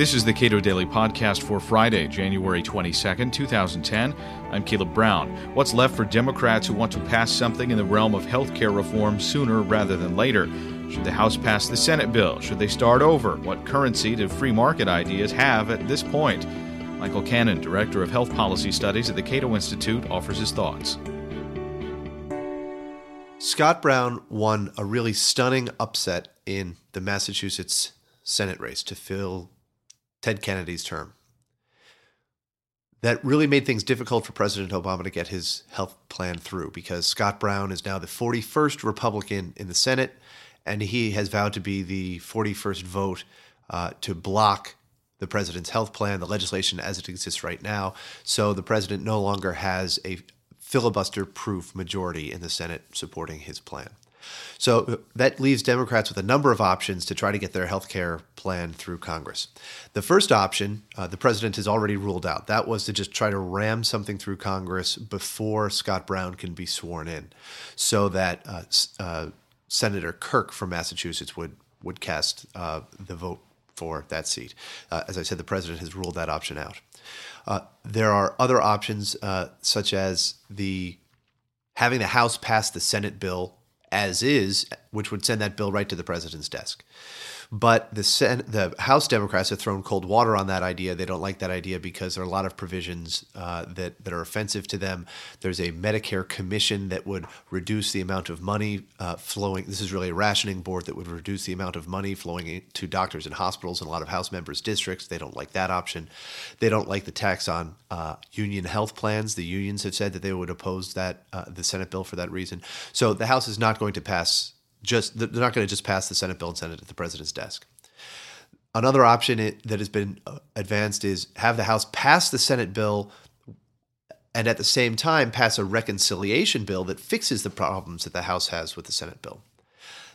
This is the Cato Daily Podcast for Friday, January 22nd, 2010. I'm Caleb Brown. What's left for Democrats who want to pass something in the realm of health care reform sooner rather than later? Should the House pass the Senate bill? Should they start over? What currency do free market ideas have at this point? Michael Cannon, Director of Health Policy Studies at the Cato Institute, offers his thoughts. Scott Brown won a really stunning upset in the Massachusetts Senate race to fill Ted Kennedy's term. That really made things difficult for President Obama to get his health plan through because Scott Brown is now the 41st Republican in the Senate, and he has vowed to be the 41st vote uh, to block the president's health plan, the legislation as it exists right now. So the president no longer has a filibuster proof majority in the Senate supporting his plan. So that leaves Democrats with a number of options to try to get their health care plan through Congress. The first option, uh, the president has already ruled out. That was to just try to ram something through Congress before Scott Brown can be sworn in, so that uh, uh, Senator Kirk from Massachusetts would would cast uh, the vote for that seat. Uh, as I said, the president has ruled that option out. Uh, there are other options, such as the having the House pass the Senate bill as is, which would send that bill right to the president's desk. But the Sen- the House Democrats have thrown cold water on that idea. They don't like that idea because there are a lot of provisions uh, that that are offensive to them. There's a Medicare commission that would reduce the amount of money uh, flowing. This is really a rationing board that would reduce the amount of money flowing to doctors and hospitals in a lot of House members' districts. They don't like that option. They don't like the tax on uh, union health plans. The unions have said that they would oppose that uh, the Senate bill for that reason. So the House is not going to pass just they're not going to just pass the Senate bill and send it to the president's desk. Another option that has been uh, advanced is have the House pass the Senate bill and at the same time pass a reconciliation bill that fixes the problems that the House has with the Senate bill.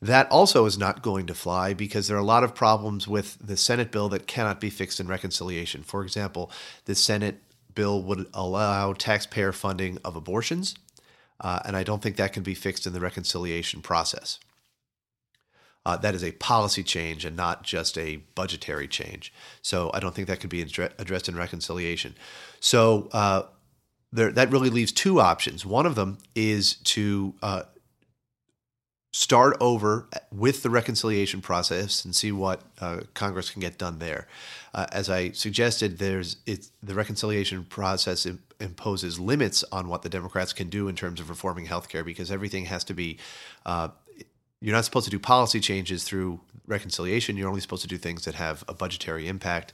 That also is not going to fly because there are a lot of problems with the Senate bill that cannot be fixed in reconciliation. For example, the Senate bill would allow taxpayer funding of abortions, uh, and I don't think that can be fixed in the reconciliation process. Uh, that is a policy change and not just a budgetary change. So I don't think that could be addressed in reconciliation. So uh, there, that really leaves two options. One of them is to uh, start over with the reconciliation process and see what uh, Congress can get done there. Uh, as I suggested, there's the reconciliation process imposes limits on what the Democrats can do in terms of reforming healthcare because everything has to be uh, you're not supposed to do policy changes through reconciliation. You're only supposed to do things that have a budgetary impact.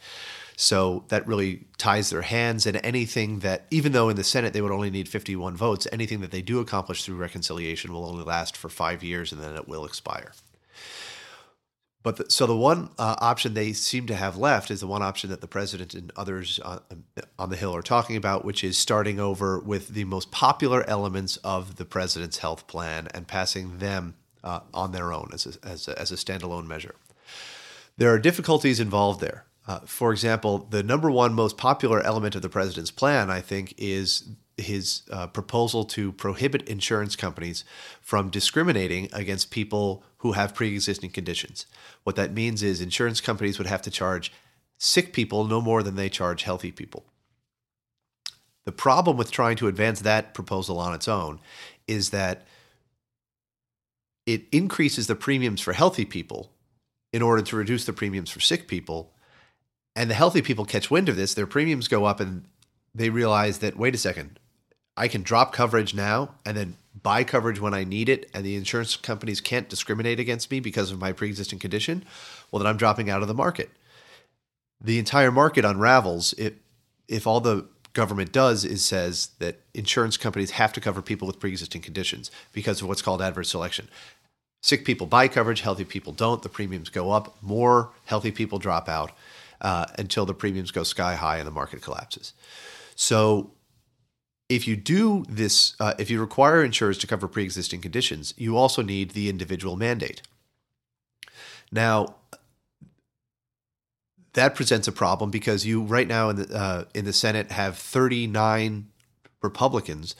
So that really ties their hands. And anything that, even though in the Senate they would only need 51 votes, anything that they do accomplish through reconciliation will only last for five years and then it will expire. But the, so the one uh, option they seem to have left is the one option that the president and others on, on the Hill are talking about, which is starting over with the most popular elements of the president's health plan and passing them uh, on their own as a, as, a, as a standalone measure. There are difficulties involved there. Uh, for example, the number one most popular element of the president's plan, I think, is his uh, proposal to prohibit insurance companies from discriminating against people who have pre existing conditions. What that means is insurance companies would have to charge sick people no more than they charge healthy people. The problem with trying to advance that proposal on its own is that it increases the premiums for healthy people in order to reduce the premiums for sick people. And the healthy people catch wind of this, their premiums go up and they realize that, wait a second, I can drop coverage now and then buy coverage when I need it, and the insurance companies can't discriminate against me because of my pre existing condition. Well, then I'm dropping out of the market. The entire market unravels if, if all the government does is says that insurance companies have to cover people with pre-existing conditions because of what's called adverse selection. Sick people buy coverage, healthy people don't. The premiums go up. More healthy people drop out uh, until the premiums go sky high and the market collapses. So, if you do this, uh, if you require insurers to cover pre-existing conditions, you also need the individual mandate. Now, that presents a problem because you right now in the uh, in the Senate have 39 Republicans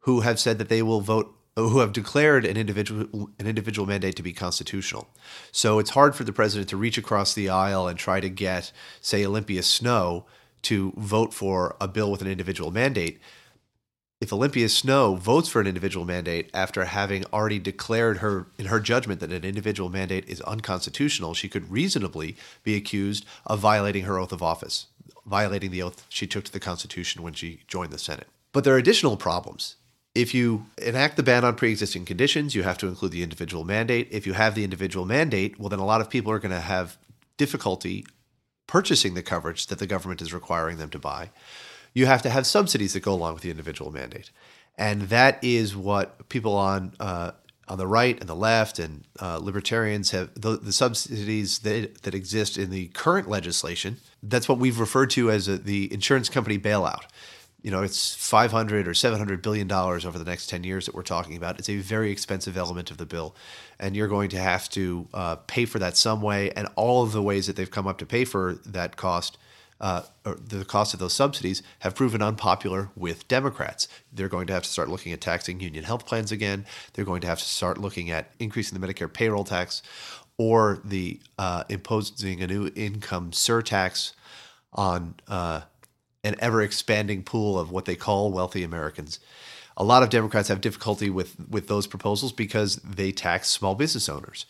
who have said that they will vote who have declared an individual an individual mandate to be constitutional. So it's hard for the president to reach across the aisle and try to get, say, Olympia Snowe to vote for a bill with an individual mandate. If Olympia Snowe votes for an individual mandate after having already declared her in her judgment that an individual mandate is unconstitutional, she could reasonably be accused of violating her oath of office, violating the oath she took to the Constitution when she joined the Senate. But there are additional problems if you enact the ban on pre-existing conditions, you have to include the individual mandate. If you have the individual mandate, well, then a lot of people are going to have difficulty purchasing the coverage that the government is requiring them to buy. You have to have subsidies that go along with the individual mandate, and that is what people on uh, on the right and the left and uh, libertarians have the, the, subsidies that, that exist in the current legislation. That's what we've referred to as a, the insurance company bailout you know, it's 500 or 700 billion dollars over the next 10 years that we're talking about. It's a very expensive element of the bill, and you're going to have to uh, pay for that some way. And all of the ways that they've come up to pay for that cost, uh, the cost of those subsidies, have proven unpopular with Democrats. They're going to have to start looking at taxing union health plans again. They're going to have to start looking at increasing the Medicare payroll tax, or the uh, imposing a new income surtax on uh, an ever expanding pool of what they call wealthy Americans. A lot of Democrats have difficulty with, with those proposals because they tax small business owners.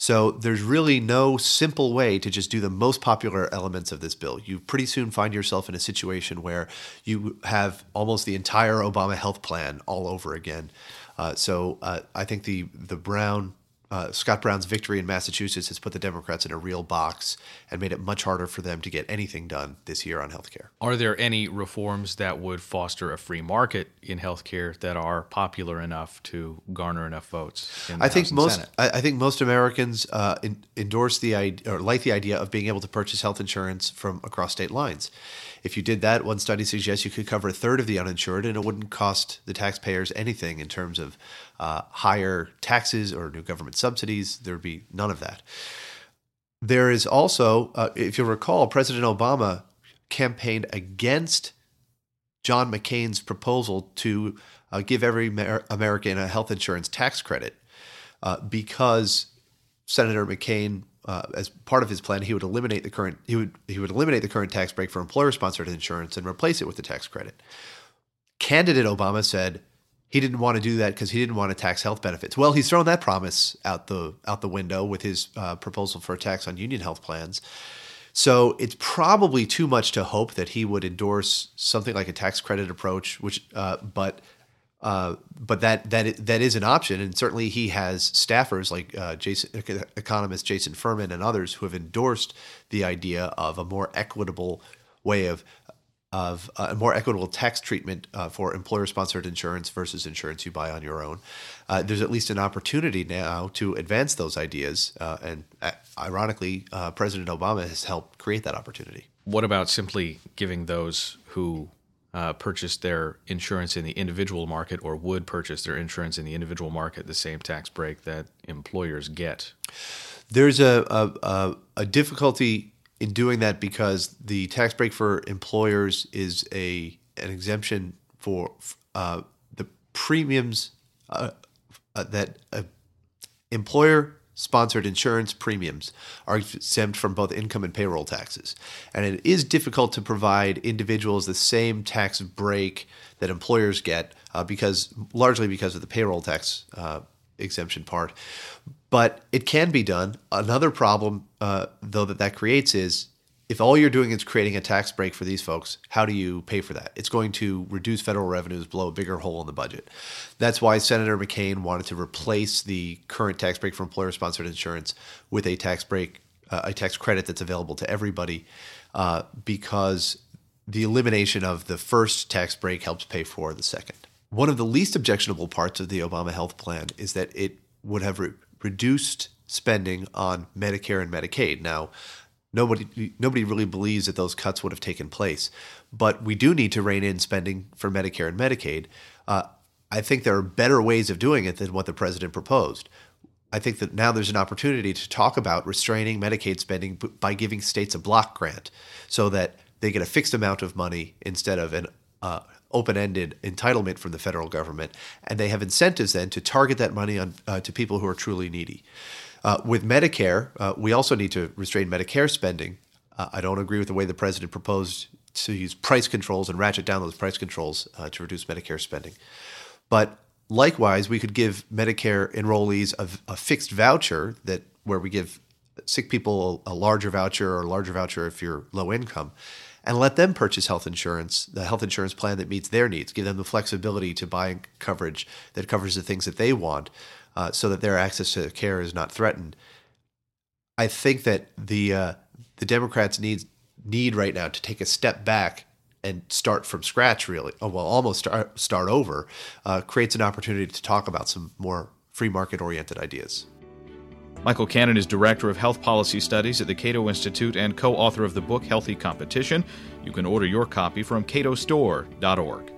So there's really no simple way to just do the most popular elements of this bill. You pretty soon find yourself in a situation where you have almost the entire Obama health plan all over again. Uh, so uh, I think the the Brown uh, Scott Brown's victory in Massachusetts has put the Democrats in a real box and made it much harder for them to get anything done this year on health care. Are there any reforms that would foster a free market in health care that are popular enough to garner enough votes? I think most. I, I, think most Americans uh, in, endorse the idea or like the idea of being able to purchase health insurance from across state lines. If you did that, one study suggests you could cover a third of the uninsured, and it wouldn't cost the taxpayers anything in terms of uh, higher taxes or new government subsidies. There would be none of that. There is also, uh, if you'll recall, President Obama campaigned against John McCain's proposal to uh, give every Amer- American a health insurance tax credit uh, because Senator McCain uh, as part of his plan, he would eliminate the current he would he would eliminate the current tax break for employer-sponsored insurance and replace it with the tax credit. Candidate Obama said he didn't want to do that because he didn't want to tax health benefits. Well, he's thrown that promise out the out the window with his uh, proposal for a tax on union health plans. So it's probably too much to hope that he would endorse something like a tax credit approach, which uh, but uh, but that that that is an option, and certainly he has staffers like uh, Jason, economist Jason Furman, and others who have endorsed the idea of a more equitable way of of uh, a more equitable tax treatment uh, for employer-sponsored insurance versus insurance you buy on your own. Uh, there's at least an opportunity now to advance those ideas, uh, and ironically, President Obama has helped create that opportunity. What about simply giving those who uh, purchase their insurance in the individual market or would purchase their insurance in the individual market the same tax break that employers get? There's a, a, a difficulty in doing that because the tax break for employers is a an exemption for uh, the premiums uh, uh, that employer sponsored insurance premiums are exempt from both income and payroll taxes. And it is difficult to provide individuals the same tax break that employers get uh, because largely because of the payroll tax uh, exemption part. But it can be done. Another problem, uh, though, that that creates is if all you're doing is creating a tax break for these folks, how do you pay for that? It's going to reduce federal revenues, blow a bigger hole in the budget. That's why Senator McCain wanted to replace the current tax break for employer-sponsored insurance with a tax break, uh, a tax credit that's available to everybody, uh, because the elimination of the first tax break helps pay for the second. One of the least objectionable parts of the Obama health plan is that it would have re- reduced spending on Medicare and Medicaid. Now, Nobody nobody really believes that those cuts would have taken place, but we do need to rein in spending for Medicare and Medicaid. Uh, I think there are better ways of doing it than what the president proposed. I think that now there's an opportunity to talk about restraining Medicaid spending by giving states a block grant, so that they get a fixed amount of money instead of an uh, open ended entitlement from the federal government, and they have incentives then to target that money on uh, to people who are truly needy. Uh, with Medicare, uh, we also need to restrain Medicare spending. Uh, I don't agree with the way the president proposed to use price controls and ratchet down those price controls uh, to reduce Medicare spending. But likewise, we could give Medicare enrollees a, a fixed voucher that where we give sick people a larger voucher or a larger voucher if you're low income and let them purchase health insurance, the health insurance plan that meets their needs, give them the flexibility to buy coverage that covers the things that they want uh, so that their access to care is not threatened. I think that the uh, the Democrats need need right now to take a step back and start from scratch, really, oh, well, almost start, start over, uh, creates an opportunity to talk about some more free market oriented ideas. Michael Cannon is Director of Health Policy Studies at the Cato Institute and co author of the book Healthy Competition. You can order your copy from catostore.org.